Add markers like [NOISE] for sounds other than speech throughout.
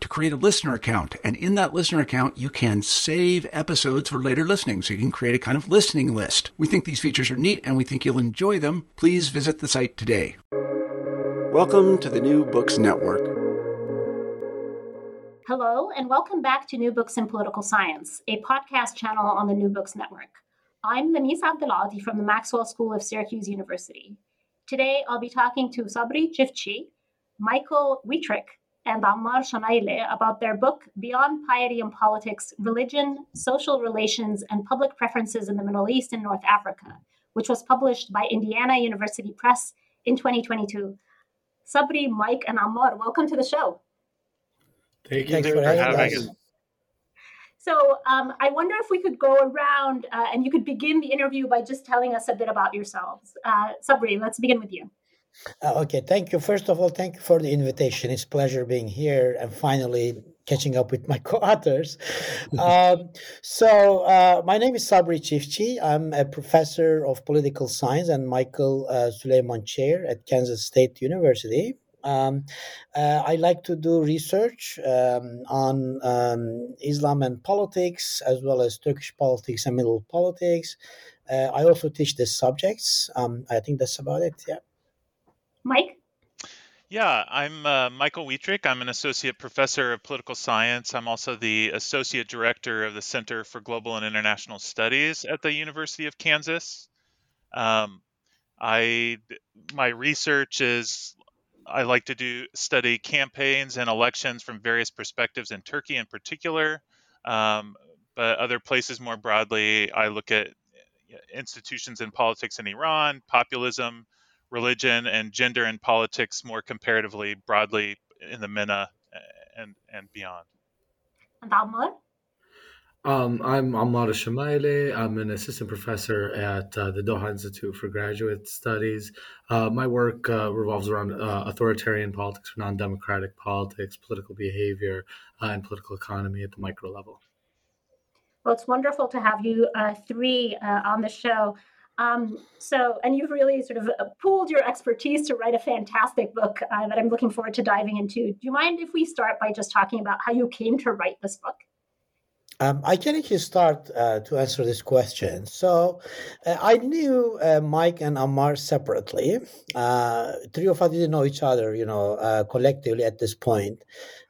to create a listener account. And in that listener account, you can save episodes for later listening. So you can create a kind of listening list. We think these features are neat and we think you'll enjoy them. Please visit the site today. Welcome to the New Books Network. Hello, and welcome back to New Books in Political Science, a podcast channel on the New Books Network. I'm Lamis Abdelaaty from the Maxwell School of Syracuse University. Today, I'll be talking to Sabri Çiftçi, Michael Wuthrich, and Ammar Shamaileh about their book, Beyond Piety and Politics Religion, Social Relations, and Public Preferences in the Middle East and North Africa, which was published by Indiana University Press in 2022. Sabri, Mike, and Ammar, welcome to the show. Thank you for having us. So um, I wonder if we could go around uh, and you could begin the interview by just telling us a bit about yourselves. Uh, Sabri, let's begin with you. Uh, okay, thank you. First of all, thank you for the invitation. It's pleasure being here and finally catching up with my [LAUGHS] co-authors. um, so uh, my name is Sabri Çiftçi. I'm a professor of political science and Michael uh, Suleiman Chair at Kansas State University. Um, uh, I like to do research um, on um, Islam and politics, as well as Turkish politics and Middle politics. Uh, I also teach these subjects. Um, I think that's about it. Yeah. Mike? Yeah, I'm uh, Michael Wuthrich. I'm an associate professor of political science. I'm also the associate director of the Center for Global and International Studies at the University of Kansas. Um, I my research is I like to do study campaigns and elections from various perspectives in Turkey in particular, um, but other places more broadly. I look at institutions in politics in Iran, populism, religion, and gender and politics more comparatively broadly in the MENA and and beyond. And Ammar? Um, I'm Ammar Shamaileh. I'm an assistant professor at uh, the Doha Institute for Graduate Studies. Uh, my work uh, revolves around uh, authoritarian politics, non democratic politics, political behavior, uh, and political economy at the micro level. Well, it's wonderful to have you uh, three on the show. Um, so, and you've really sort of pooled your expertise to write a fantastic book that I'm looking forward to diving into. Do you mind if we start by just talking about how you came to write this book? Um, I can actually start uh, to answer this question. So, uh, I knew uh, Mike and Ammar separately. Uh, three of us didn't know each other, you know, uh, collectively at this point.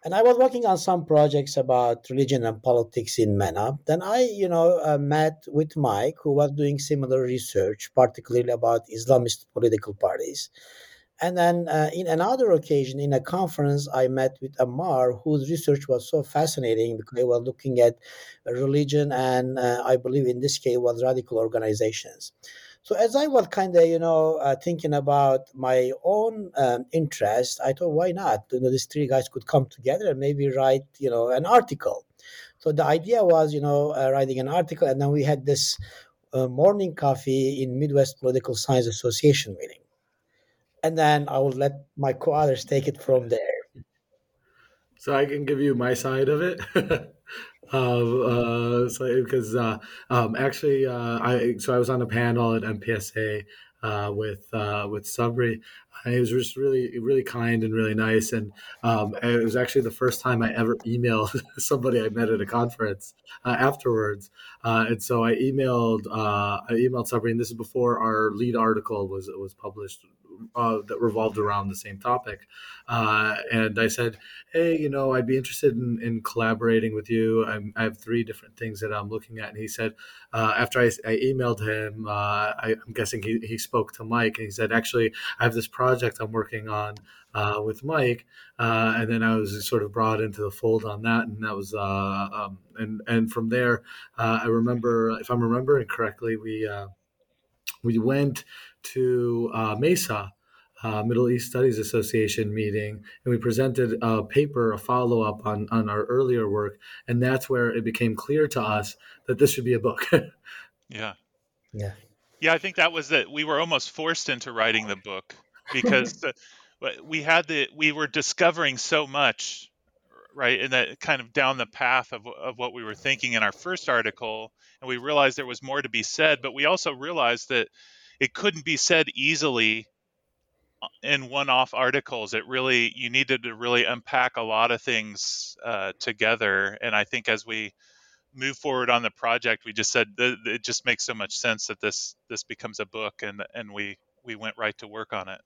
And I was working on some projects about religion and politics in MENA. Then I, you know, uh, met with Mike, who was doing similar research, particularly about Islamist political parties. And then uh, in another occasion, in a conference, I met with Ammar, whose research was so fascinating because they were looking at religion and uh, I believe in this case was radical organizations. So as I was kind of, you know, uh, thinking about my own um, interest, I thought, why not? You know, these three guys could come together and maybe write, you know, an article. So the idea was, you know, uh, writing an article, and then we had this uh, morning coffee in Midwest Political Science Association meeting and then I will let my co-authors take it from there. So I can give you my side of it. [LAUGHS] um, uh, so because uh, um, actually, uh, I so I was on a panel at MPSA uh, with uh, with Sabri, And he was just really, really kind and really nice. And um, it was actually the first time I ever emailed [LAUGHS] somebody I met at a conference uh, afterwards. Uh, and so I emailed, uh, I emailed Sabri, and this is before our lead article was was published uh, that revolved around the same topic. Uh, and I said, hey, you know, I'd be interested in, in collaborating with you. I'm, i have three different things that I'm looking at. And he said, uh, after I, I, emailed him, uh, I, am guessing he, he spoke to Mike and he said, actually, I have this project I'm working on uh, with Mike. Uh, and then I was sort of brought into the fold on that. And that was, um, and, and from there, I remember, if I'm remembering correctly, we, we went to uh, MESA, uh, Middle East Studies Association meeting, and we presented a paper, a follow up on, on our earlier work. And that's where it became clear to us that this should be a book. [LAUGHS] yeah. Yeah. Yeah, I think that was that we were almost forced into writing the book because [LAUGHS] we had the we were discovering so much right and that kind of down the path of, of what we were thinking in our first article and we realized there was more to be said but we also realized that it couldn't be said easily uh, in one-off articles. It really you needed to really unpack a lot of things uh, together and i think as we move forward on the project we just said it just makes so much sense that this this becomes a book and and we we went right to work on it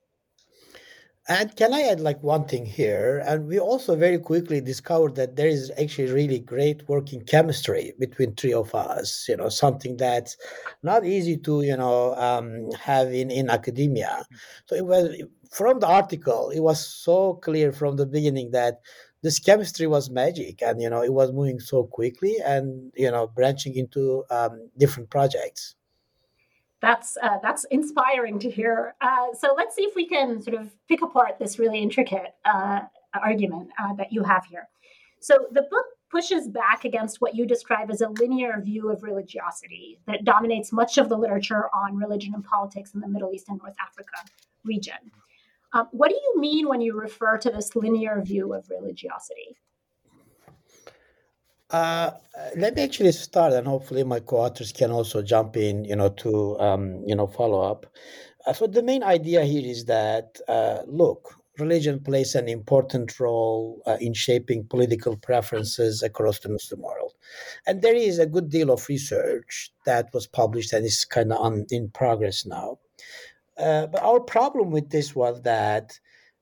and can I add like one thing here? And we also very quickly discovered that there is actually really great working chemistry between three of us. You know, something that's not easy to you know um, have in in academia. So it was from the article. It was so clear from the beginning that this chemistry was magic, and you know it was moving so quickly, and you know branching into um, different projects that's uh, that's inspiring to hear. Uh, so let's see if we can sort of pick apart this really intricate uh, argument uh, that you have here. So the book pushes back against what you describe as a linear view of religiosity that dominates much of the literature on religion and politics in the Middle East and North Africa region. Um, what do you mean when you refer to this linear view of religiosity? Uh, let me actually start, and hopefully my co-authors can also jump in, you know, to um, you know follow up. Uh, so the main idea here is that uh, look, religion plays an important role uh, in shaping political preferences across the Muslim world, and there is a good deal of research that was published and is kind of in progress now. Uh, but our problem with this was that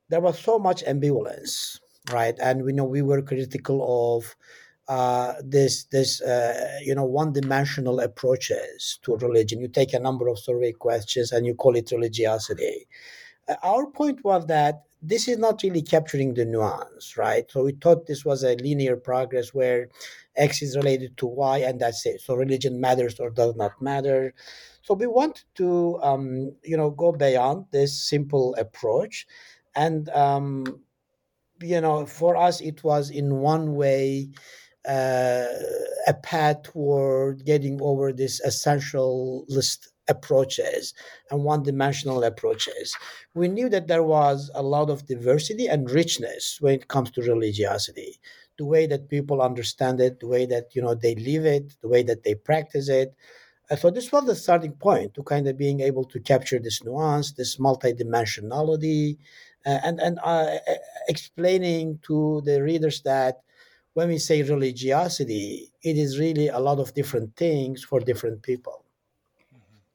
there was so much ambivalence, right? And we know we were critical of uh, this this uh, you know one dimensional approaches to religion. You take a number of survey questions and you call it religiosity. Uh, our point was that this is not really capturing the nuance, right? So we thought this was a linear progress where X is related to Y and that's it. So religion matters or does not matter. So we want to um, you know go beyond this simple approach, and um, you know for us it was in one way uh, a path toward getting over this essentialist approaches and one dimensional approaches. We knew that there was a lot of diversity and richness when it comes to religiosity. The way that people understand it, the way that you know they live it, the way that they practice it. So this was the starting point to kind of being able to capture this nuance, this multidimensionality, uh, and and uh, explaining to the readers that when we say religiosity, it is really a lot of different things for different people.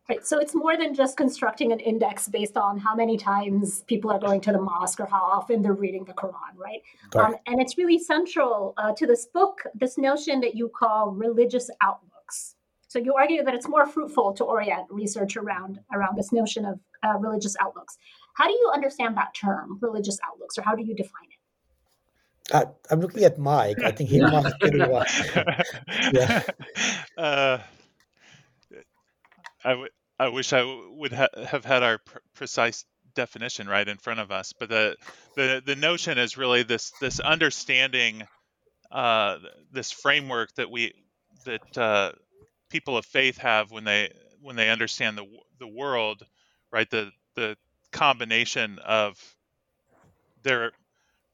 Right. So it's more than just constructing an index based on how many times people are going to the mosque or how often they're reading the Quran, right? Um, and it's really central uh, to this book, this notion that you call religious outlooks. So you argue that it's more fruitful to orient research around around this notion of uh, religious outlooks. How do you understand that term, religious outlooks, or how do you define it? I, am looking at Mike. I think he must pretty well. yeah. [LAUGHS] [LAUGHS] Uh, I, w- I wish I w- would ha- have had our pr- precise definition right in front of us, but the the the notion is really this this understanding, uh, this framework that we that uh, people of faith have when they when they understand the the world, right? The the combination of their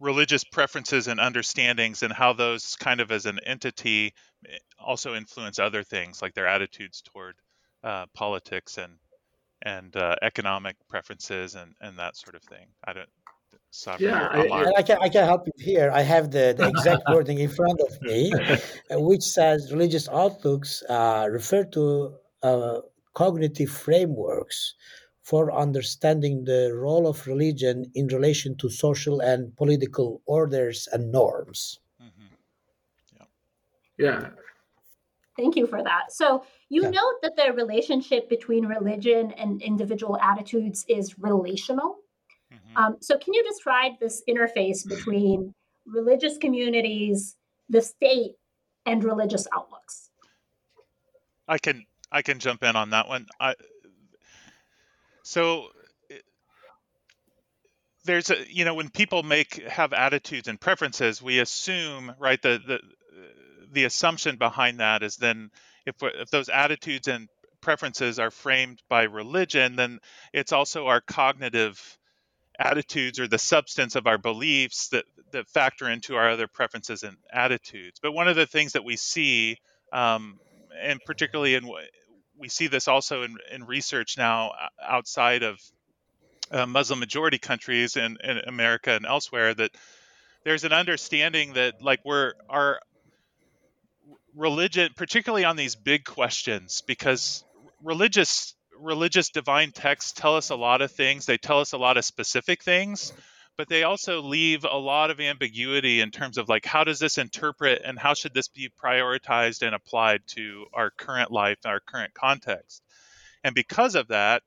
religious preferences and understandings and how those kind of as an entity eh, also influence other things like their attitudes toward uh, politics and and uh, economic preferences and, and that sort of thing. I don't. Sabri Yeah, I- Ammar. And I can, I can help you here. I have the, the exact [LAUGHS] wording in front of me, uh, which says religious outlooks uh, refer to uh, cognitive frameworks for understanding the role of religion in relation to social and political orders and norms. Mhm. yeah, Thank you for that. So you Yeah. note that the relationship between religion and individual attitudes is relational. Mhm. Um, so can you describe this interface between religious communities, the state, and religious outlooks? I can I can jump in on that one. I, so there's a you know when people make have attitudes and preferences, we assume right the the the assumption behind that is then if if those attitudes and preferences are framed by religion, then it's also our cognitive attitudes or the substance of our beliefs that that factor into our other preferences and attitudes. But one of the things that we see, um, and particularly in we see this also in, in research now outside of uh, Muslim majority countries in, in America and elsewhere, that there's an understanding that like we're our religion, particularly on these big questions, because religious religious divine texts tell us a lot of things. They tell us a lot of specific things, but they also leave a lot of ambiguity in terms of like how does this interpret and how should this be prioritized and applied to our current life, our current context. And because of that,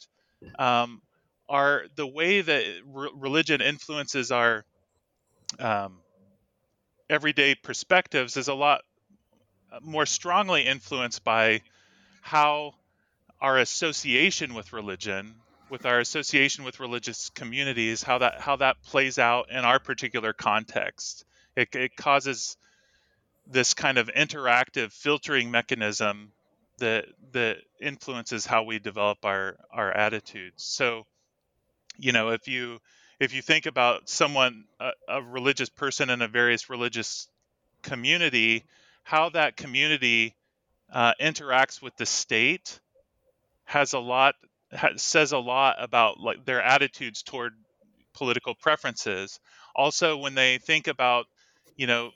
um, our the way that re- religion influences our um, everyday perspectives is a lot more strongly influenced by how our association with religion with our association with religious communities how that how that plays out in our particular context. It, it causes this kind of interactive filtering mechanism that that influences how we develop our our attitudes. So you know if you if you think about someone a, a religious person in a various religious community how that community uh, interacts with the state has a lot says a lot about like their attitudes toward political preferences. Also when they think about you know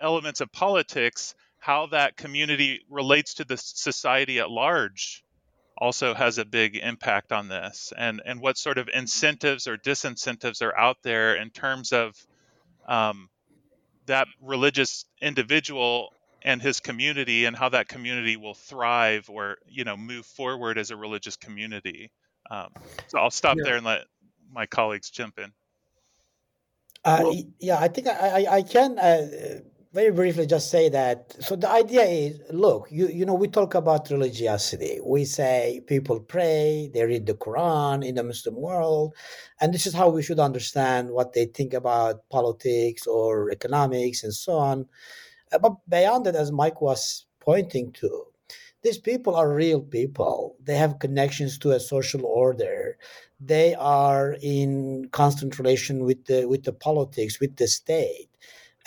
elements of politics how that community relates to the society at large also has a big impact on this. And and what sort of incentives or disincentives are out there in terms of um, that religious individual and his community and how that community will thrive or you know move forward as a religious community um, so i'll stop Yeah. there and let my colleagues jump in Uh, Well- yeah, I think I, I, I can uh, very briefly just say that. So the idea is, look, you you know, we talk about religiosity. We say people pray, they read the Quran in the Muslim world, and this is how we should understand what they think about politics or economics and so on. Uh, But beyond that, as Mike was pointing to, these people are real people. They have connections to a social order. They are in constant relation with the with the politics, with the state,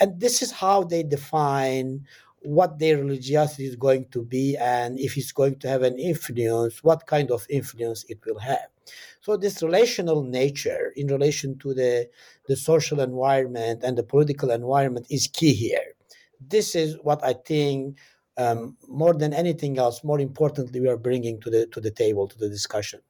and this is how they define what their religiosity is going to be, and if it's going to have an influence, what kind of influence it will have. So this relational nature in relation to the the social environment and the political environment is key here. This is what I think um, more than anything else, more importantly, we are bringing to the to the table to the discussion.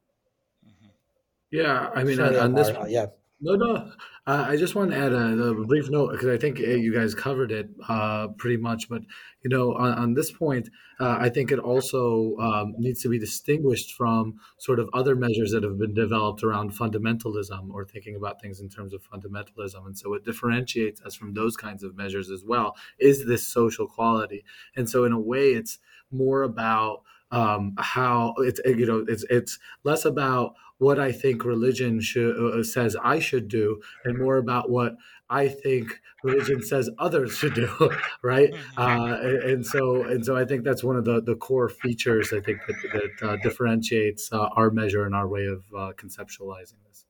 yeah. I mean, Sorry, on, on this, uh, yeah. No, no. Uh, I just want to add a, a brief note because I think uh, you guys covered it uh, pretty much. But you know, on, on this point, uh, I think it also um, needs to be distinguished from sort of other measures that have been developed around fundamentalism or thinking about things in terms of fundamentalism. And so, what differentiates us from those kinds of measures as well is this social quality. And so, in a way, it's more about um, how it's you know it's it's less about what I think religion should uh, says I should do, and more about what I think religion says others [LAUGHS] should do, right? Uh, and, so and so I think that's one of the the core features I think that that uh, differentiates uh, our measure and our way of uh, conceptualizing this.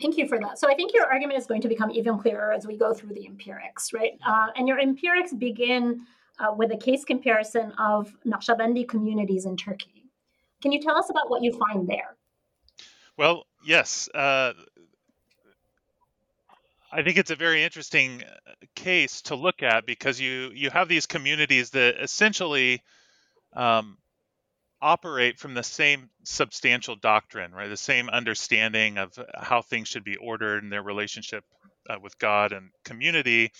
Thank you for that. So I think your argument is going to become even clearer as we go through the empirics, right? Uh, and your empirics begin uh, with a case comparison of Naqshbandi communities in Turkey. Can you tell us about what you find there? Well, yes. Uh, I think it's a very interesting uh, case to look at because you you have these communities that essentially um, operate from the same substantial doctrine, right? The same understanding of how things should be ordered and their relationship uh, with God and community.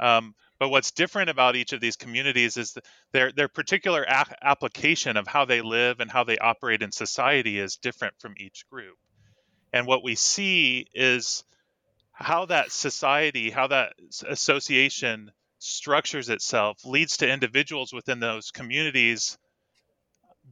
Um, but what's different about each of these communities is their their particular a- application of how they live and how they operate in society is different from each group. And what we see is how that society, how that association structures itself leads to individuals within those communities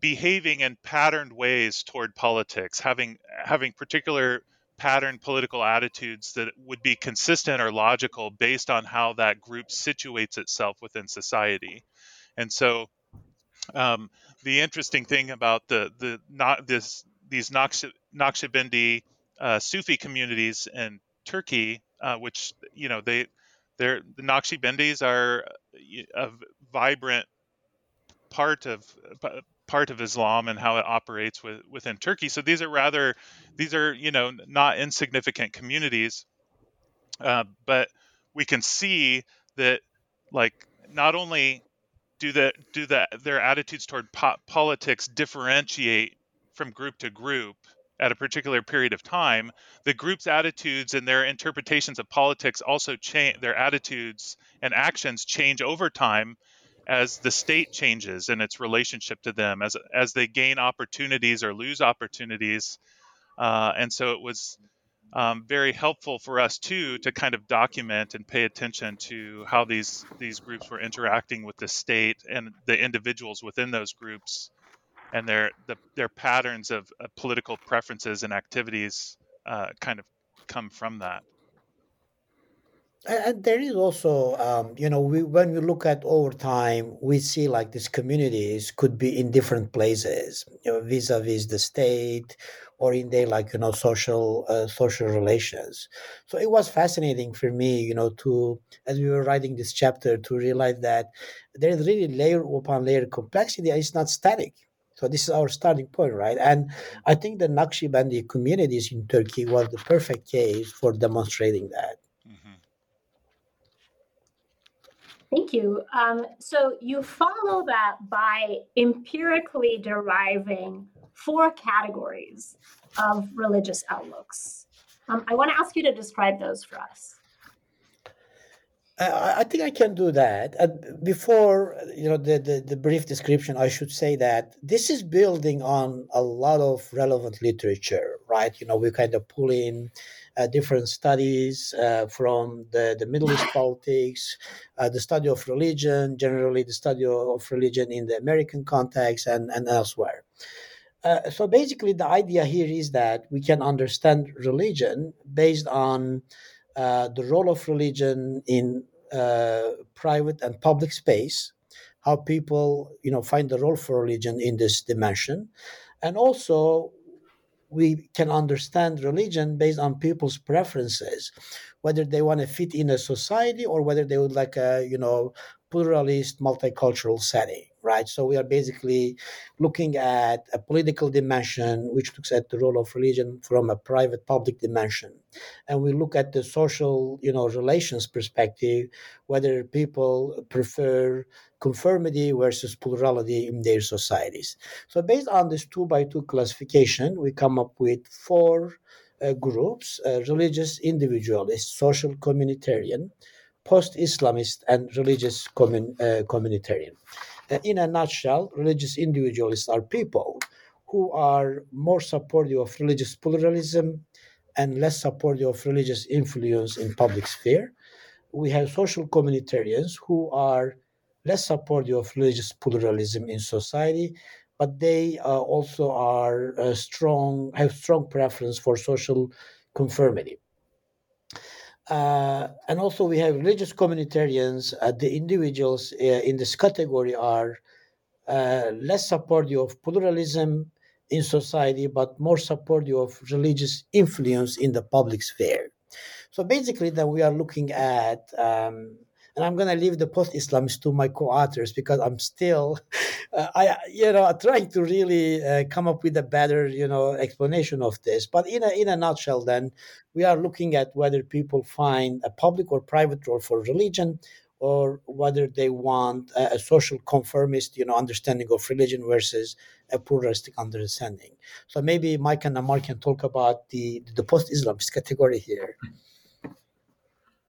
behaving in patterned ways toward politics, having having particular patterned political attitudes that would be consistent or logical based on how that group situates itself within society. And so, um, the interesting thing about the the not this these Naqshbandi uh, Sufi communities in Turkey, uh, which you know they they're the Naqshbandis are a vibrant part of part of Islam and how it operates with, within Turkey. So these are rather, these are you know not insignificant communities, uh, but we can see that like not only do the do the their attitudes toward po- politics differentiate from group to group at a particular period of time, the group's attitudes and their interpretations of politics also change. Their attitudes and actions change over time as the state changes in its relationship to them, as as they gain opportunities or lose opportunities, uh, and so it was um, very helpful for us too to kind of document and pay attention to how these these groups were interacting with the state and the individuals within those groups, and their the, their patterns of, of political preferences and activities uh, kind of come from that and there is also um, you know we, when we look at over time we see like these communities could be in different places you know, vis-a-vis the state or in their like you know social uh, social relations so it was fascinating for me you know to as we were writing this chapter to realize that there's really layer upon layer complexity and it's not static so this is our starting point, right? And I think the Naqshbandi communities in Turkey was the perfect case for demonstrating that. Thank you. Um, so you follow that by empirically deriving four categories of religious outlooks. Um, I want to ask you to describe those for us. I think I can do that. Uh, before you know the, the, the, brief description, I should say that this is building on a lot of relevant literature, right? You know, we kind of pull in different studies uh, from the, the Middle East politics, uh, the study of religion, generally the study of religion in the American context and, and elsewhere. Uh, so basically, the idea here is that we can understand religion based on uh, the role of religion in uh, private and public space, how people you know find the role for religion in this dimension, and also we can understand religion based on people's preferences whether they want to fit in a society or whether they would like a you know pluralist multicultural setting right? So we are basically looking at a political dimension which looks at the role of religion from a private public dimension. And we look at the social you know relations perspective whether people prefer conformity versus plurality in their societies. So based on this two by two classification we come up with four uh, groups uh, religious individualist social communitarian post-islamist and religious commun- uh, communitarian in a nutshell religious individualists are people who are more supportive of religious pluralism and less supportive of religious influence in public sphere. We have social communitarians who are less supportive of religious pluralism in society, but they uh, also are uh, strong, have strong preference for social conformity. Uh, and also we have religious communitarians. Uh, the individuals uh, in this category are uh, less supportive of pluralism in society, but more supportive of religious influence in the public sphere. So basically, that we are looking at, um, and I'm going to leave the post-Islamists to my co-authors because I'm still, [LAUGHS] uh, I you know, trying to really uh, come up with a better you know explanation of this. But in a in a nutshell, then we are looking at whether people find a public or private role for religion or whether they want a, a, social conformist, you know, understanding of religion versus a pluralistic understanding. So maybe Mike and Ammar can talk about the the post-Islamist category here.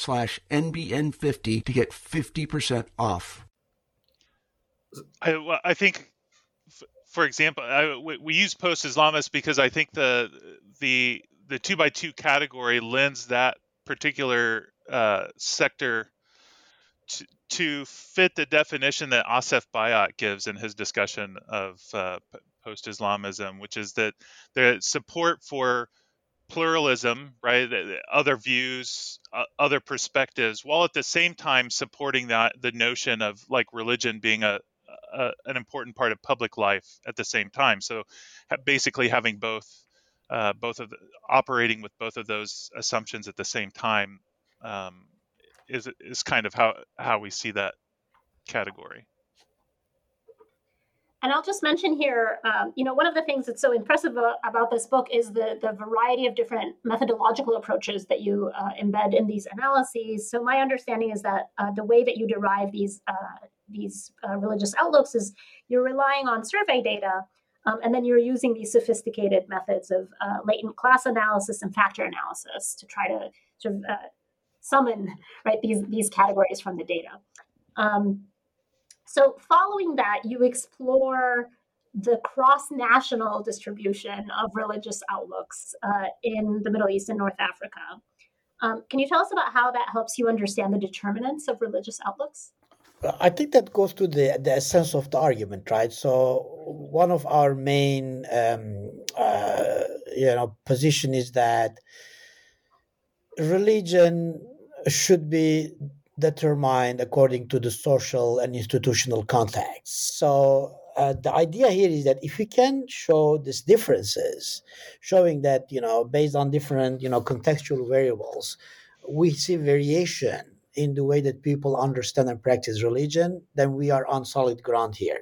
slash NBN50 to get 50% off. I, I think, for example, I, we use post-Islamist because I think the the the two by two category lends that particular uh, sector to, to fit the definition that Asef Bayat gives in his discussion of uh, post-Islamism, which is that the support for pluralism, right? Other views, uh, other perspectives, while at the same time supporting that the notion of like religion being a, a an important part of public life at the same time. So basically having both uh, both of the, operating with both of those assumptions at the same time um, is is kind of how how we see that category. And I'll just mention here, um, you know, one of the things that's so impressive about, this book is the, the variety of different methodological approaches that you uh, embed in these analyses. So my understanding is that uh, the way that you derive these uh, these uh, religious outlooks is you're relying on survey data, um, and then you're using these sophisticated methods of uh, latent class analysis and factor analysis to try to sort of uh, summon right these these categories from the data. Um, so, following that, you explore the cross national distribution of religious outlooks uh, in the Middle East and North Africa. Um, can you tell us about how that helps you understand the determinants of religious outlooks? I think that goes to the the essence of the argument, right? So one of our main, um, uh, you know, position is that religion should be determined according to the social and institutional context. So uh, the idea here is that if we can show these differences, showing that you know based on different you know contextual variables, we see variation in the way that people understand and practice religion, then we are on solid ground here.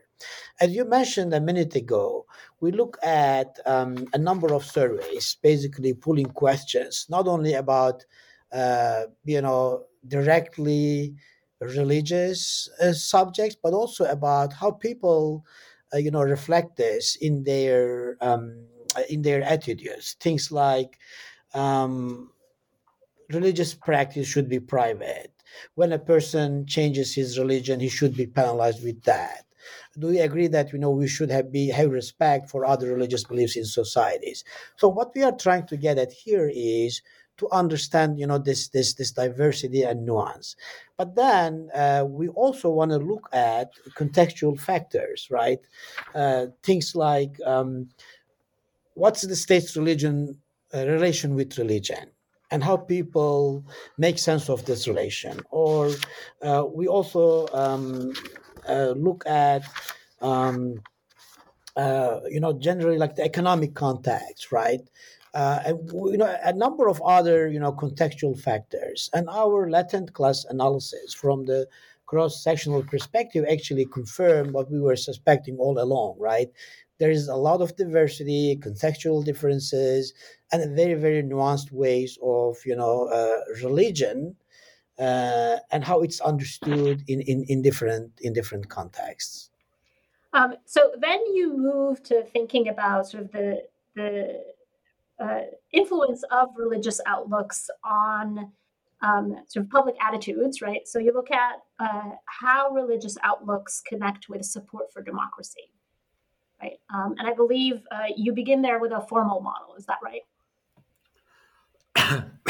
As you mentioned a minute ago, we look at um, a number of surveys, basically pulling questions not only about uh, you know directly religious uh, subjects, but also about how people, uh, you know, reflect this in their um, in their attitudes. Things like um, religious practice should be private. When a person changes his religion, he should be penalized with that. Do we agree that you know we should have be have respect for other religious beliefs in societies? So what we are trying to get at here is to understand you know this this this diversity and nuance. But then uh, we also want to look at contextual factors right? Uh, things like um, what's the state's religion uh, relation with religion? And how people make sense of this relation? Or uh, we also um, uh, look at um, uh, you know generally like the economic context right uh, you know a number of other you know contextual factors and our latent class analysis from the cross-sectional perspective actually confirmed what we were suspecting all along right there is a lot of diversity contextual differences and very very nuanced ways of you know uh, religion uh, and how it's understood in, in, in different in different contexts. Um, so then you move to thinking about sort of the the uh, influence of religious outlooks on um, sort of public attitudes, right? So you look at uh, how religious outlooks connect with support for democracy, right? Um, and I believe uh, you begin there with a formal model. Is that right?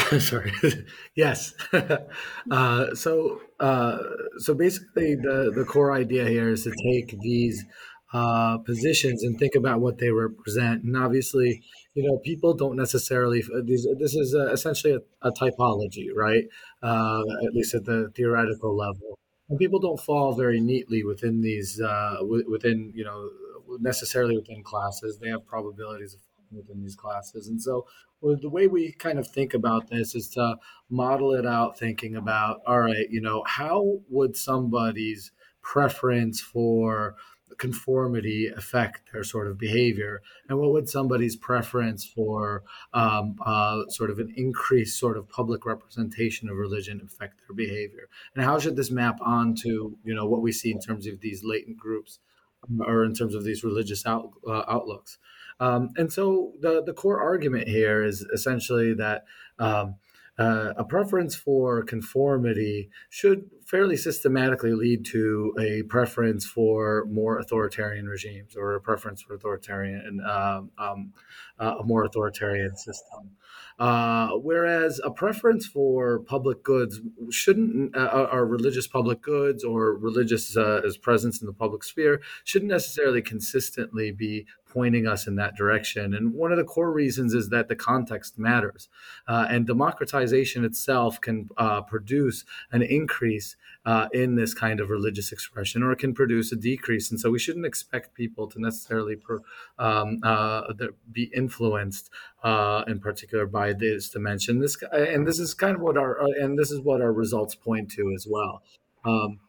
[COUGHS] Sorry. [LAUGHS] yes. [LAUGHS] uh, so, uh, so basically, the the core idea here is to take these uh, positions and think about what they represent. And obviously, you know, people don't necessarily. Uh, these, this is uh, essentially a, a, typology, right? Uh, at least at the theoretical level, and people don't fall very neatly within these uh, within you know necessarily within classes. They have probabilities of within these classes, and so well, the way we kind of think about this is to model it out, thinking about all right, you know, how would somebody's preference for conformity affect their sort of behavior? And what would somebody's preference for um, uh, sort of an increased sort of public representation of religion affect their behavior? And how should this map onto you know what we see in terms of these latent groups um, or in terms of these religious out, uh, outlooks? Um, and so the the core argument here is essentially that um, uh, a preference for conformity should fairly systematically lead to a preference for more authoritarian regimes or a preference for authoritarian, um, um, uh, a more authoritarian system. Uh, whereas a preference for public goods shouldn't, uh, or religious public goods or religious uh, as presence in the public sphere, shouldn't necessarily consistently be pointing us in that direction. And one of the core reasons is that the context matters. Uh, and democratization itself can uh, produce an increase uh, in this kind of religious expression, or it can produce a decrease. And so we shouldn't expect people to necessarily per, um, uh, be influenced, uh, in particular, by this dimension. This and this is kind of what our and this is what our results point to as well. Um,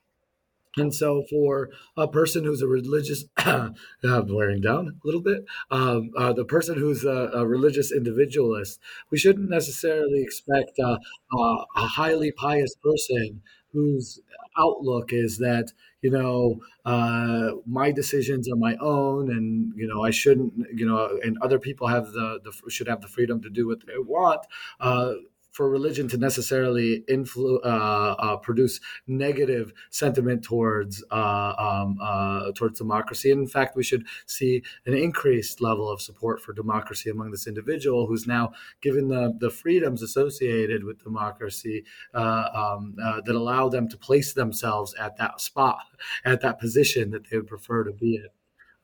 and so, for a person who's a religious, I'm [COUGHS] wearing down a little bit, um, uh, the person who's a, a, religious individualist, we shouldn't necessarily expect uh, uh, a highly pious person whose outlook is that you know uh, my decisions are my own and you know i shouldn't you know and other people have the, the should have the freedom to do what they want uh, for religion to necessarily influ- uh, uh, produce negative sentiment towards uh, um, uh, towards democracy. And in fact, we should see an increased level of support for democracy among this individual who's now given the, the freedoms associated with democracy uh, um, that allow them to place themselves at that spot, at that position that they would prefer to be in.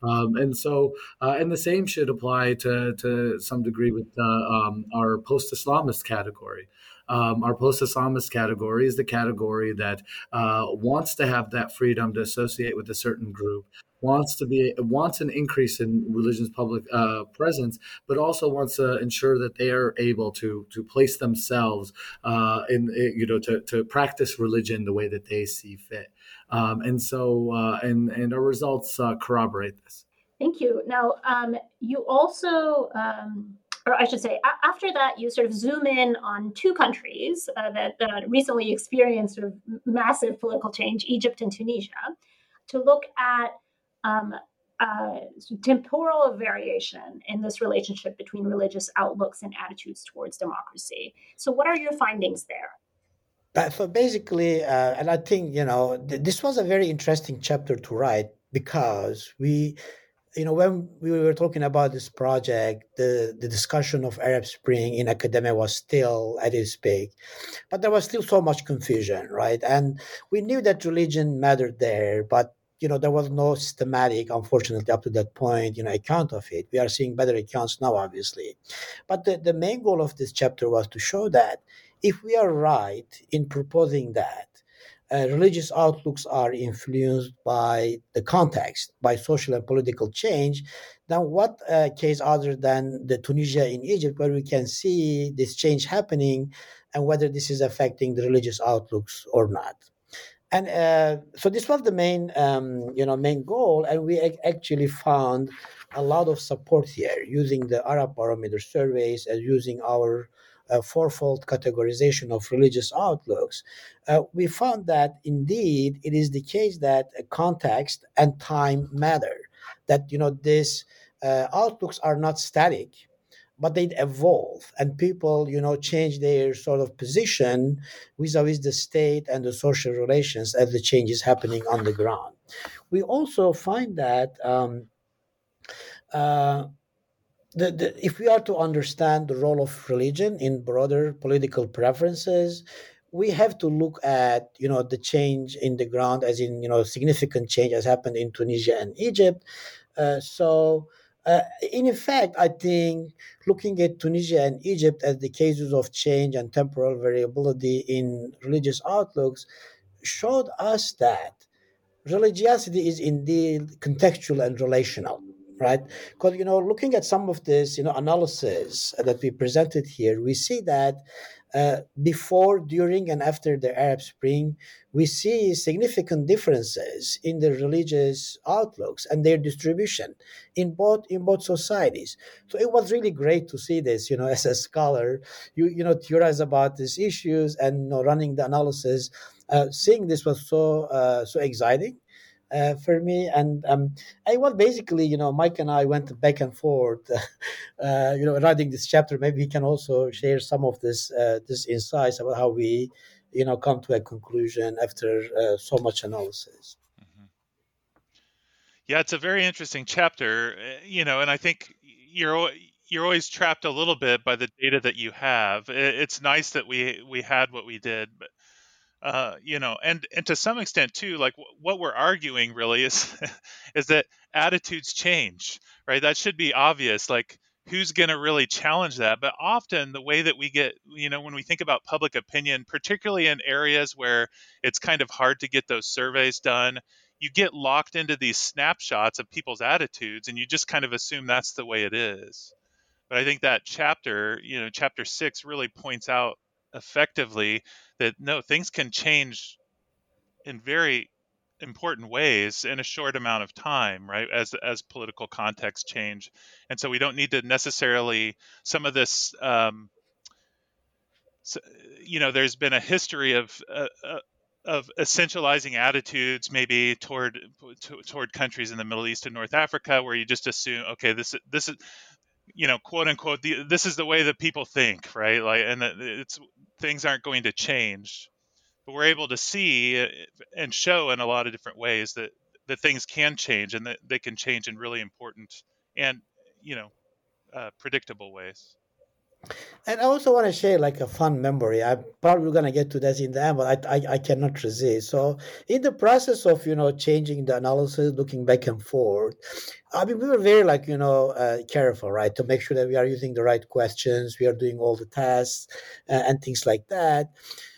Um, and so, uh, and the same should apply to, to some degree with uh, um, our post Islamist category. Um, our post Islamist category is the category that uh, wants to have that freedom to associate with a certain group, wants to be wants an increase in religion's public uh, presence, but also wants to ensure that they are able to to place themselves uh, in you know to, to practice religion the way that they see fit. Um, and so, uh, and and our results uh, corroborate this. Thank you. Now, um, you also, um, or I should say, a- after that, you sort of zoom in on two countries uh, that recently experienced sort of massive political change, Egypt and Tunisia, to look at um, uh, temporal variation in this relationship between religious outlooks and attitudes towards democracy. So, what are your findings there? But basically, uh, and I think you know th- this was a very interesting chapter to write because we, you know, when we were talking about this project, the the discussion of Arab Spring in academia was still at its peak, but there was still so much confusion, right? And we knew that religion mattered there, but you know there was no systematic unfortunately up to that point you know account of it we are seeing better accounts now obviously but the, the main goal of this chapter was to show that if we are right in proposing that uh, religious outlooks are influenced by the context, by social and political change, then what uh, case other than the Tunisia in Egypt, where we can see this change happening and whether this is affecting the religious outlooks or not? And uh, so this was the main, um, you know, main goal, and we actually found a lot of support here using the Arab Barometer surveys and using our uh, fourfold categorization of religious outlooks, uh, we found that indeed it is the case that context and time matter. That you know these uh, outlooks are not static, but they evolve, and people you know change their sort of position vis-a-vis the state and the social relations as the change is happening on the ground. We also find that. Um, uh, the, the, if we are to understand the role of religion in broader political preferences, we have to look at you know the change in the ground, as in you know significant change has happened in Tunisia and Egypt. Uh, so. Uh, in effect, I think looking at Tunisia and Egypt as the cases of change and temporal variability in religious outlooks showed us that religiosity is indeed contextual and relational right? Because you know, looking at some of this, you know, analysis that we presented here, we see that uh, before, during, and after the Arab Spring, we see significant differences in the religious outlooks and their distribution in both in both societies. So it was really great to see this. You know, [LAUGHS] as a scholar, you you know theorize about these issues and you know, running the analysis. Uh, seeing this was so uh, so exciting uh, for me. And um, I was basically, you know, Mike and I went back and forth, [LAUGHS] uh, you know, writing this chapter. Maybe he can also share some of this uh, this insights about how we, you know, come to a conclusion after uh, so much analysis. Mm-hmm. Yeah, it's a very interesting chapter, uh, you know, and I think you're you're always trapped a little bit by the data that you have. It's nice that we we had what we did, but uh, you know, and and to some extent too, like w- what we're arguing really is [LAUGHS] is that attitudes change, right? That should be obvious. Like who's going to really challenge that? But often the way that we get, you know, when we think about public opinion, particularly in areas where it's kind of hard to get those surveys done, you get locked into these snapshots of people's attitudes, and you just kind of assume that's the way it is. But I think that chapter, you know, chapter six really points out effectively that no things can change in very important ways in a short amount of time right as as political contexts change. And so we don't need to necessarily some of this um, so, you know there's been a history of uh, uh, of essentializing attitudes maybe toward toward countries in the Middle East and North Africa where you just assume okay this this is you know quote unquote the, this is the way that people think right? Like and it's things aren't going to change. But we're able to see uh, and show in a lot of different ways that that things can change and that they can change in really important and you know uh, predictable ways and I also want to share like a fun memory. I'm probably going to get to that in the end, but I, I, I, cannot resist. So in the process of, you know, changing the analysis, looking back and forth, I mean, we were very like, you know, uh, careful, right? To make sure that we are using the right questions, we are doing all the tests uh, and things like that.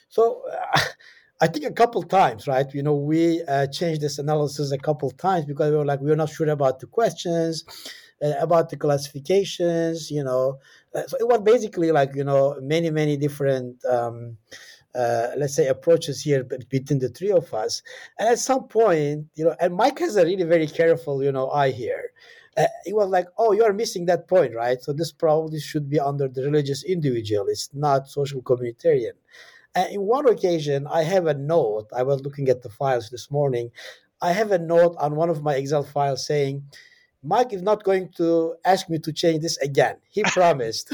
So uh, [LAUGHS] I think a couple times, right? You know, we uh, changed this analysis a couple times because we were like, we were not sure about the questions uh, about the classifications, you know. Uh, so it was basically like, you know, many, many different, um, uh, let's say, approaches here between the three of us. And at some point, you know, and Mike has a really very careful, you know, eye here. Uh, it was like, oh, you are missing that point, right? So this probably should be under the religious individual. It's not social communitarian. And in one occasion, I have a note. I was looking at the files this morning. I have a note on one of my Excel files saying, Mike is not going to ask me to change this again. He [LAUGHS] promised.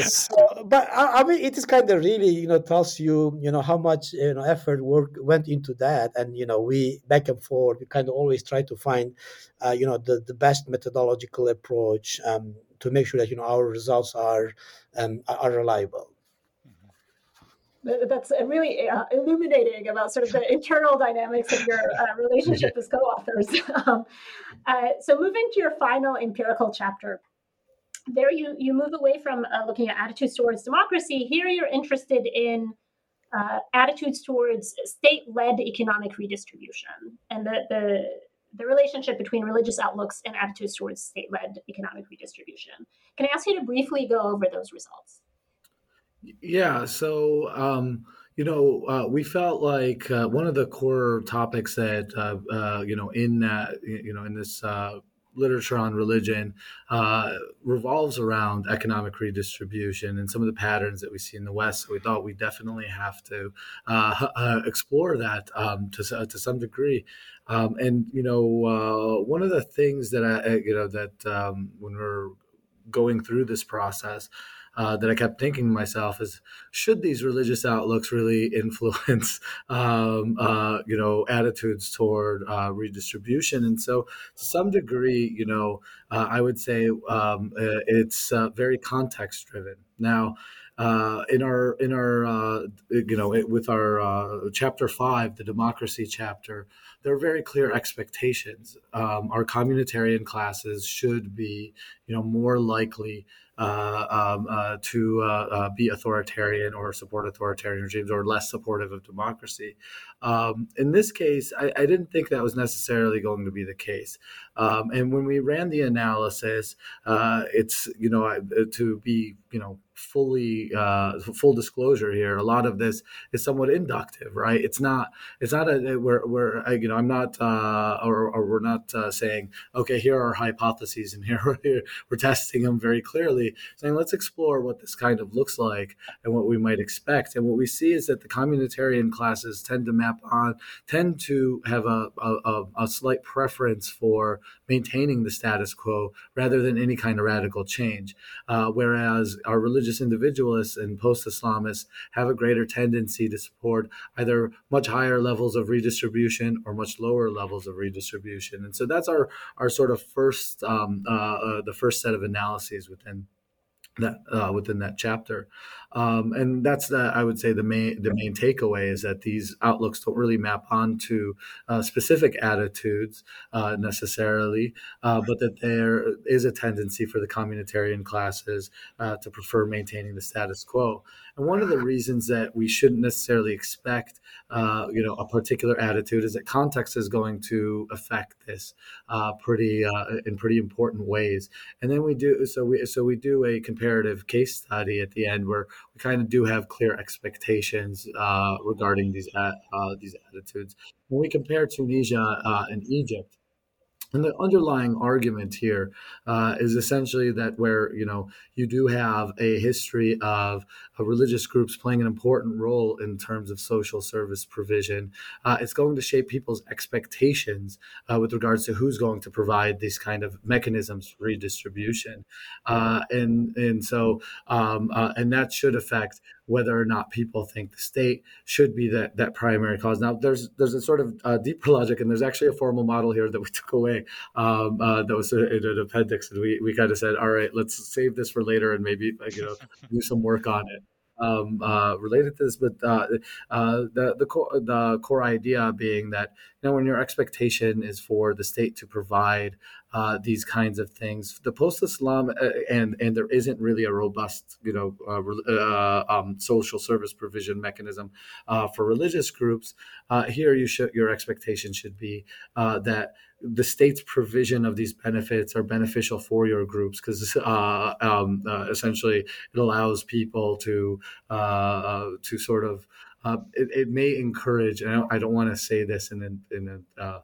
so, but I, I, mean, it is kind of really, you know, tells you, you know, how much you know effort work went into that, and you know, we back and forth, we kind of always try to find, uh, you know, the the best methodological approach um, to make sure that you know our results are um, are reliable that's really uh, illuminating about sort of the internal dynamics of your uh, [LAUGHS] relationship as co-authors. [LAUGHS] Um, uh, so moving to your final empirical chapter, there you you move away from uh, looking at attitudes towards democracy. Here you're interested in uh, attitudes towards state-led economic redistribution and the, the the relationship between religious outlooks and attitudes towards state-led economic redistribution. Can I ask you to briefly go over those results? Yeah. So, um, you know, uh, we felt like uh, one of the core topics that uh, uh you know in that you know in this uh, literature on religion uh, revolves around economic redistribution and some of the patterns that we see in the West. So we thought we definitely have to explore that um, to, to some degree. Um, and you know, one of the things that I, you know that um, when we're going through this process, uh, that I kept thinking to myself is, should these religious outlooks really [LAUGHS] influence, um, uh, you know, attitudes toward uh, redistribution? And so, to some degree, you know, uh, I would say um, uh, it's very context driven. Now, uh, in our in our uh, you know with our uh, chapter five, the democracy chapter, there are very clear expectations. Um, our communitarian classes should be you know more likely um, uh, to uh, uh, be authoritarian or support authoritarian regimes or less supportive of democracy. Um, in this case, I, I, didn't think that was necessarily going to be the case. Um, and when we ran the analysis, uh, it's you know to be you know fully uh, full disclosure here a lot of this is somewhat inductive right it's not it's not a we're, we're you know i'm not uh, or, or we're not uh, saying okay here are hypotheses and here [LAUGHS] we're, we're testing them very clearly saying let's explore what this kind of looks like and what we might expect and what we see is that the communitarian classes tend to map on tend to have a, a, a slight preference for maintaining the status quo rather than any kind of radical change uh, whereas our religious individualists and post Islamists have a greater tendency to support either much higher levels of redistribution or much lower levels of redistribution. And so that's our, our sort of first, um, uh, uh, the first set of analyses within that uh, within that chapter. Um, and that's the, I would say the main the main takeaway is that these outlooks don't really map onto uh, specific attitudes uh, necessarily, uh, but that there is a tendency for the communitarian classes uh, to prefer maintaining the status quo. And one of the [SIGHS] reasons that we shouldn't necessarily expect, uh, you know, a particular attitude is that context is going to affect this pretty in pretty important ways. And then we do so we so we do a comparative case study at the end where we kind of do have clear expectations uh, regarding these uh, these attitudes. When we compare Tunisia uh, and Egypt, and the underlying argument here uh, is essentially that where you know you do have a history of uh, religious groups playing an important role in terms of social service provision, uh, it's going to shape people's expectations uh, with regards to who's going to provide these kind of mechanisms redistribution, uh, and and so um, uh, and that should affect whether or not people think the state should be that, that primary cause. Now, there's there's a sort of uh, deeper logic, and there's actually a formal model here that we [LAUGHS] took away um, uh, that was in an appendix, and we, we kind of said, all right, let's save this for later and maybe you know [LAUGHS] do some work on it um, uh, related to this, but uh, uh, the the core, the core idea being that you know when your expectation is for the state to provide uh, these kinds of things, the post Islam uh, and and there isn't really a robust you know uh, um, social service provision mechanism for religious groups. here, you should your expectation should be that the state's provision of these benefits are beneficial for your groups because uh, um, uh, essentially it allows people to uh, uh to sort of uh, it, it, may encourage I don't, don't want to say this in in a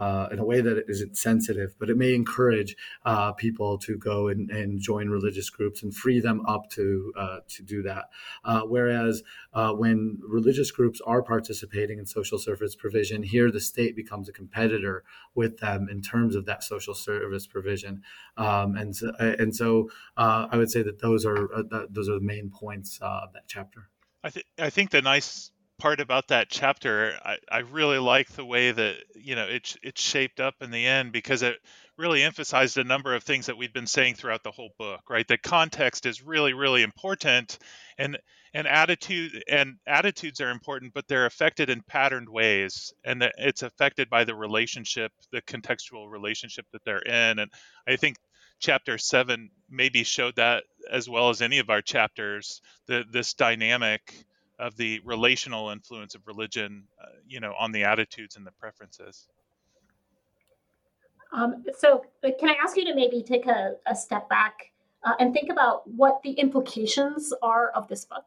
uh, in a way that isn't sensitive, but it may encourage uh, people to go and, and, join religious groups and free them up to uh, to do that. Uh, whereas uh, when religious groups are participating in social service provision, here the state becomes a competitor with them in terms of that social service provision. Um, and so, and so I would say that those are those are the main points of that chapter. I, th- I think the nice part about that chapter, I, I really like the way that you know it it's shaped up in the end because it really emphasized a number of things that we've been saying throughout the whole book. Right, the context is really really important, and and attitude and attitudes are important, but they're affected in patterned ways, and that it's affected by the relationship, the contextual relationship that they're in, and I think chapter seven maybe showed that as well as any of our chapters the, this dynamic of the relational influence of religion, uh, you know, on the attitudes and the preferences. Um, so, can I ask you to maybe take a, a step back uh, and think about what the implications are of this book?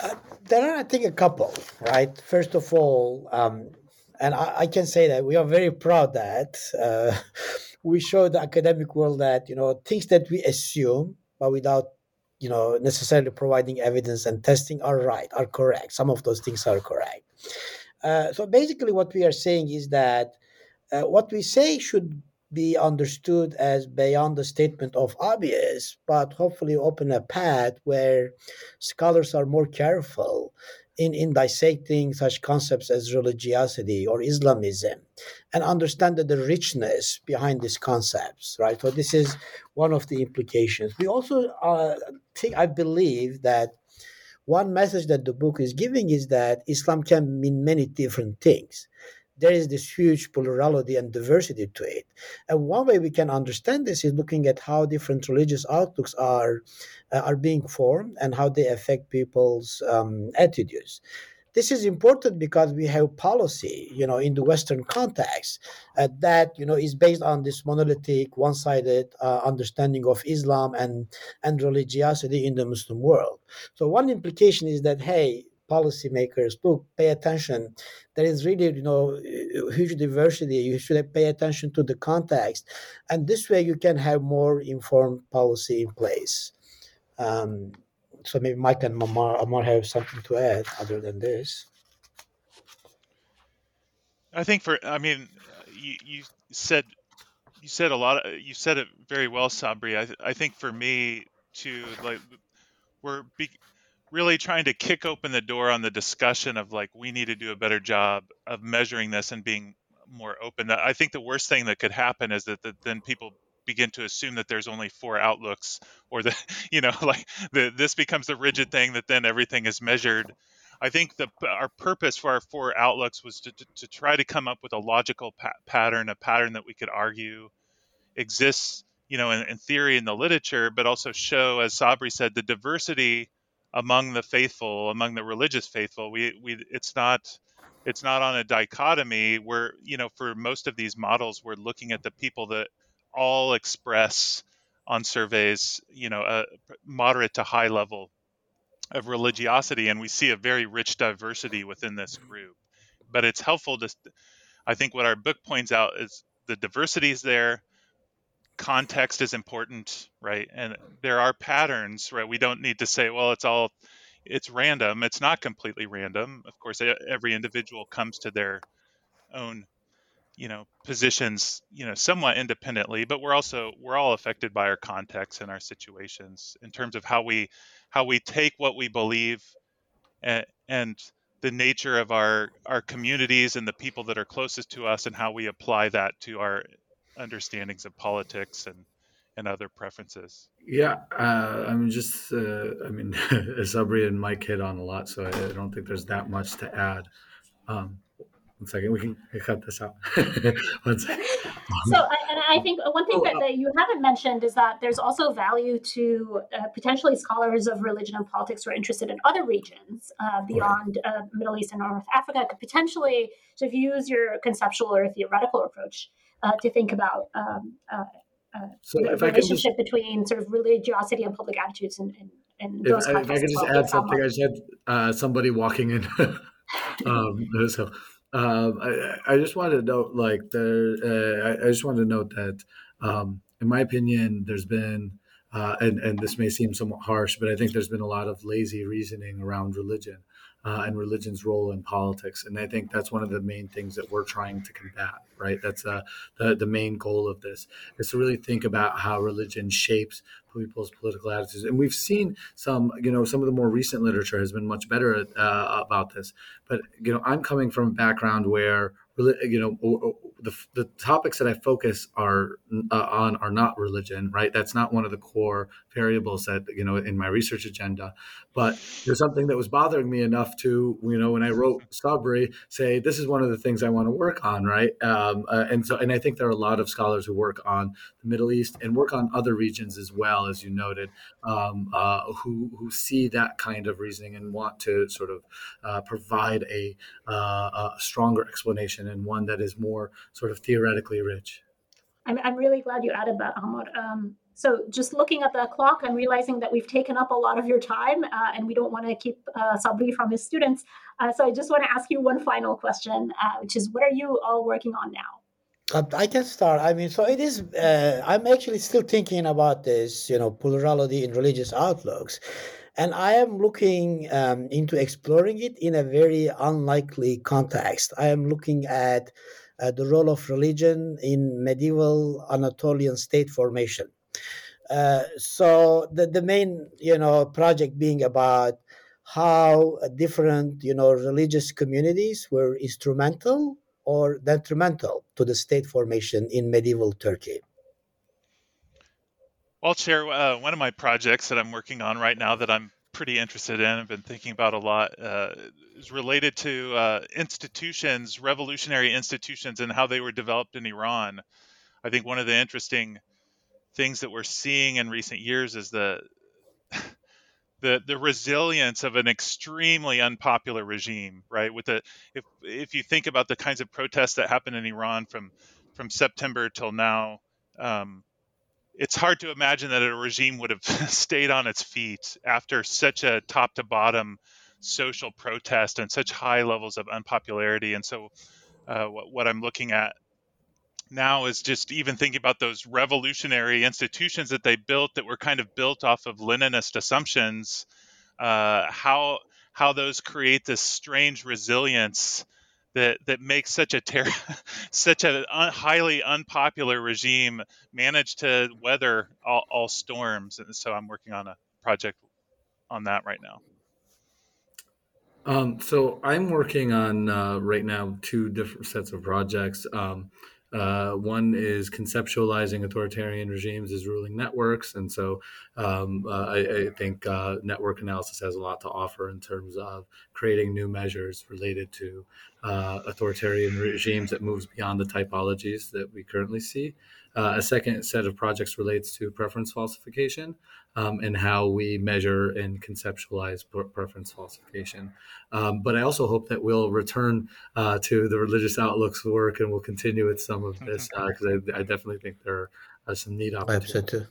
Uh, there are, I think, a couple, right? First of all, um, and I, I, can say that we are very proud that uh, [LAUGHS] we show the academic world that you know things that we assume but without you know necessarily providing evidence and testing are right are correct some of those things are correct uh, so basically what we are saying is that uh, what we say should be understood as beyond the statement of obvious but hopefully open a path where scholars are more careful in, in dissecting such concepts as religiosity or Islamism and understand the richness behind these concepts, right? So this is one of the implications. We also uh, think, I believe that one message that the book is giving is that Islam can mean many different things there is this huge plurality and diversity to it. And one way we can understand this is looking at how different religious outlooks are uh, are being formed and how they affect people's um, attitudes. This is important because we have policy, you know, in the Western context uh, that you know is based on this monolithic, one-sided uh, understanding of Islam and and religiosity in the Muslim world. So one implication is that hey, policymakers look pay attention. There is really you know huge diversity. You should pay attention to the context. And this way you can have more informed policy in place. Um, so maybe mike and Amar, Ammar have something to add other than this i think for i mean you, you said you said a lot of, you said it very well sabri i, I think for me to like we're be, really trying to kick open the door on the discussion of like we need to do a better job of measuring this and being more open. I think the worst thing that could happen is that, that then people begin to assume that there's only four outlooks or that [LAUGHS] you know [LAUGHS] like the, this becomes the rigid thing that then everything is measured i think the our purpose for our four outlooks was to, to, to try to come up with a logical pa- pattern a pattern that we could argue exists you know in, in theory in the literature but also show as sabri said the diversity among the faithful, among the religious faithful. We we it's not it's not on a dichotomy where you know for most of these models we're looking at the people that all express on surveys you know a moderate to high level of religiosity and we see a very rich diversity within this mm-hmm. group but it's helpful to i think what our book points out is the diversity is there context is important, right? And there are patterns, right? We don't need to say, well, it's all it's random. It's not completely random. Of course, every individual comes to their own, you know, positions, you know, somewhat independently, but we're also we're all affected by our context and our situations in terms of how we how we take what we believe and, and the nature of our our communities and the people that are closest to us and how we apply that to our understandings of politics and and other preferences. Yeah, uh, i'm just uh, I mean, [LAUGHS] Sabri and Mike hit on a lot, so I don't think there's that much to add. Um, one second, we can cut this out. [LAUGHS] one second. So, and I think one thing that, that, you haven't mentioned is that there's also value to uh, potentially scholars of religion and politics who are interested in other regions uh, beyond uh, Middle East and North Africa could potentially, use your conceptual or theoretical approach, uh, to think about um, uh, uh, so the relationship just, between sort of religiosity and public attitudes and, and, and those if, if I could just add something, I just had uh, somebody walking in. [LAUGHS] um, so um, I, I, just wanted to note, like, uh, I, I, just wanted to note that, um, in my opinion, there's been, uh, and, and this may seem somewhat harsh, but I think there's been a lot of lazy reasoning around religion uh, and religion's role in politics. And I think that's one of the main things that we're trying to combat, right? That's uh, the, the main goal of this is to really think about how religion shapes people's political attitudes. And we've seen some, you know, some of the more recent literature has been much better uh, about this. But, you know, I'm coming from a background where you know the, the topics that i focus are uh, on are not religion right that's not one of the core variables that you know in my research agenda but there's something that was bothering me enough to you know when i wrote sabri say this is one of the things i want to work on right um, uh, and so and i think there are a lot of scholars who work on the middle east and work on other regions as well as you noted um, uh, who who see that kind of reasoning and want to sort of uh, provide a, uh, a stronger explanation and one that is more sort of theoretically rich. I'm, I'm really glad you added that, Ahmad. Um, So, just looking at the clock, I'm realizing that we've taken up a lot of your time uh, and we don't want to keep uh, Sabri from his students. Uh, so, I just want to ask you one final question, uh, which is what are you all working on now? I can start. I mean, so it is. Uh, I'm actually still thinking about this, you know, plurality in religious outlooks, and I am looking um, into exploring it in a very unlikely context. I am looking at uh, the role of religion in medieval Anatolian state formation. Uh, so the, the main you know project being about how different you know religious communities were instrumental or detrimental to the state formation in medieval Turkey. I'll share uh, one of my projects that I'm working on right now that I'm pretty interested in. I've been thinking about a lot. Uh, is related to uh, institutions, revolutionary institutions, and how they were developed in Iran. I think one of the interesting things that we're seeing in recent years is the the the resilience of an extremely unpopular regime, right? With the if if you think about the kinds of protests that happened in Iran from from September till now, um, it's hard to imagine that a regime would have [LAUGHS] stayed on its feet after such a top to bottom social protest and such high levels of unpopularity. And so, uh, what, what I'm looking at now is just even thinking about those revolutionary institutions that they built that were kind of built off of Leninist assumptions, uh, how how those create this strange resilience that that makes such a ter- [LAUGHS] such a un- highly unpopular regime manage to weather all, all storms. And so I'm working on a project on that right now. Um, so I'm working on uh, right now two different sets of projects. Um, uh, one is conceptualizing authoritarian regimes as ruling networks. And so um, uh, I, I, think uh, network analysis has a lot to offer in terms of creating new measures related to uh, authoritarian regimes that moves beyond the typologies that we currently see. Uh, a second set of projects relates to preference falsification um, and how we measure and conceptualize preference falsification. Um, but I also hope that we'll return uh, to the religious outlooks work and we'll continue with some of this because uh, I, I, definitely think there are some neat opportunities.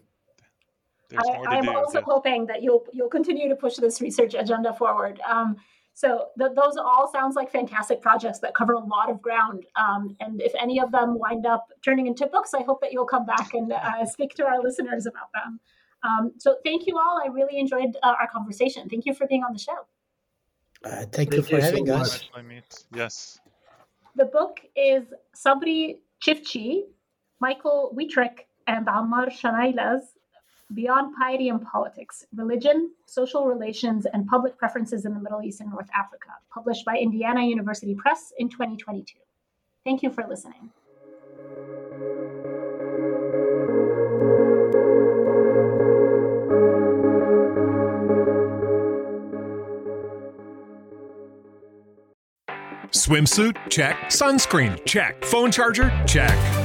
I, am also hoping that you'll you'll continue to push this research agenda forward. Um, so th- those all sounds like fantastic projects that cover a lot of ground. Um, and if any of them wind up turning into books, I hope that you'll come back and uh, [LAUGHS] speak to our listeners about them. Um, so thank you all. I really enjoyed uh, our conversation. Thank you for being on the show. Uh, thank, thank, you for you having so us. Yes. The book is Sabri Ciftci, Michael Wuthrich, and Ammar Shamaileh's Beyond Piety and Politics Religion, Social Relations, and Public Preferences in the Middle East and North Africa, published by Indiana University Press in 2022. Thank you for listening. Swimsuit? Check. Sunscreen? Check. Phone charger? Check.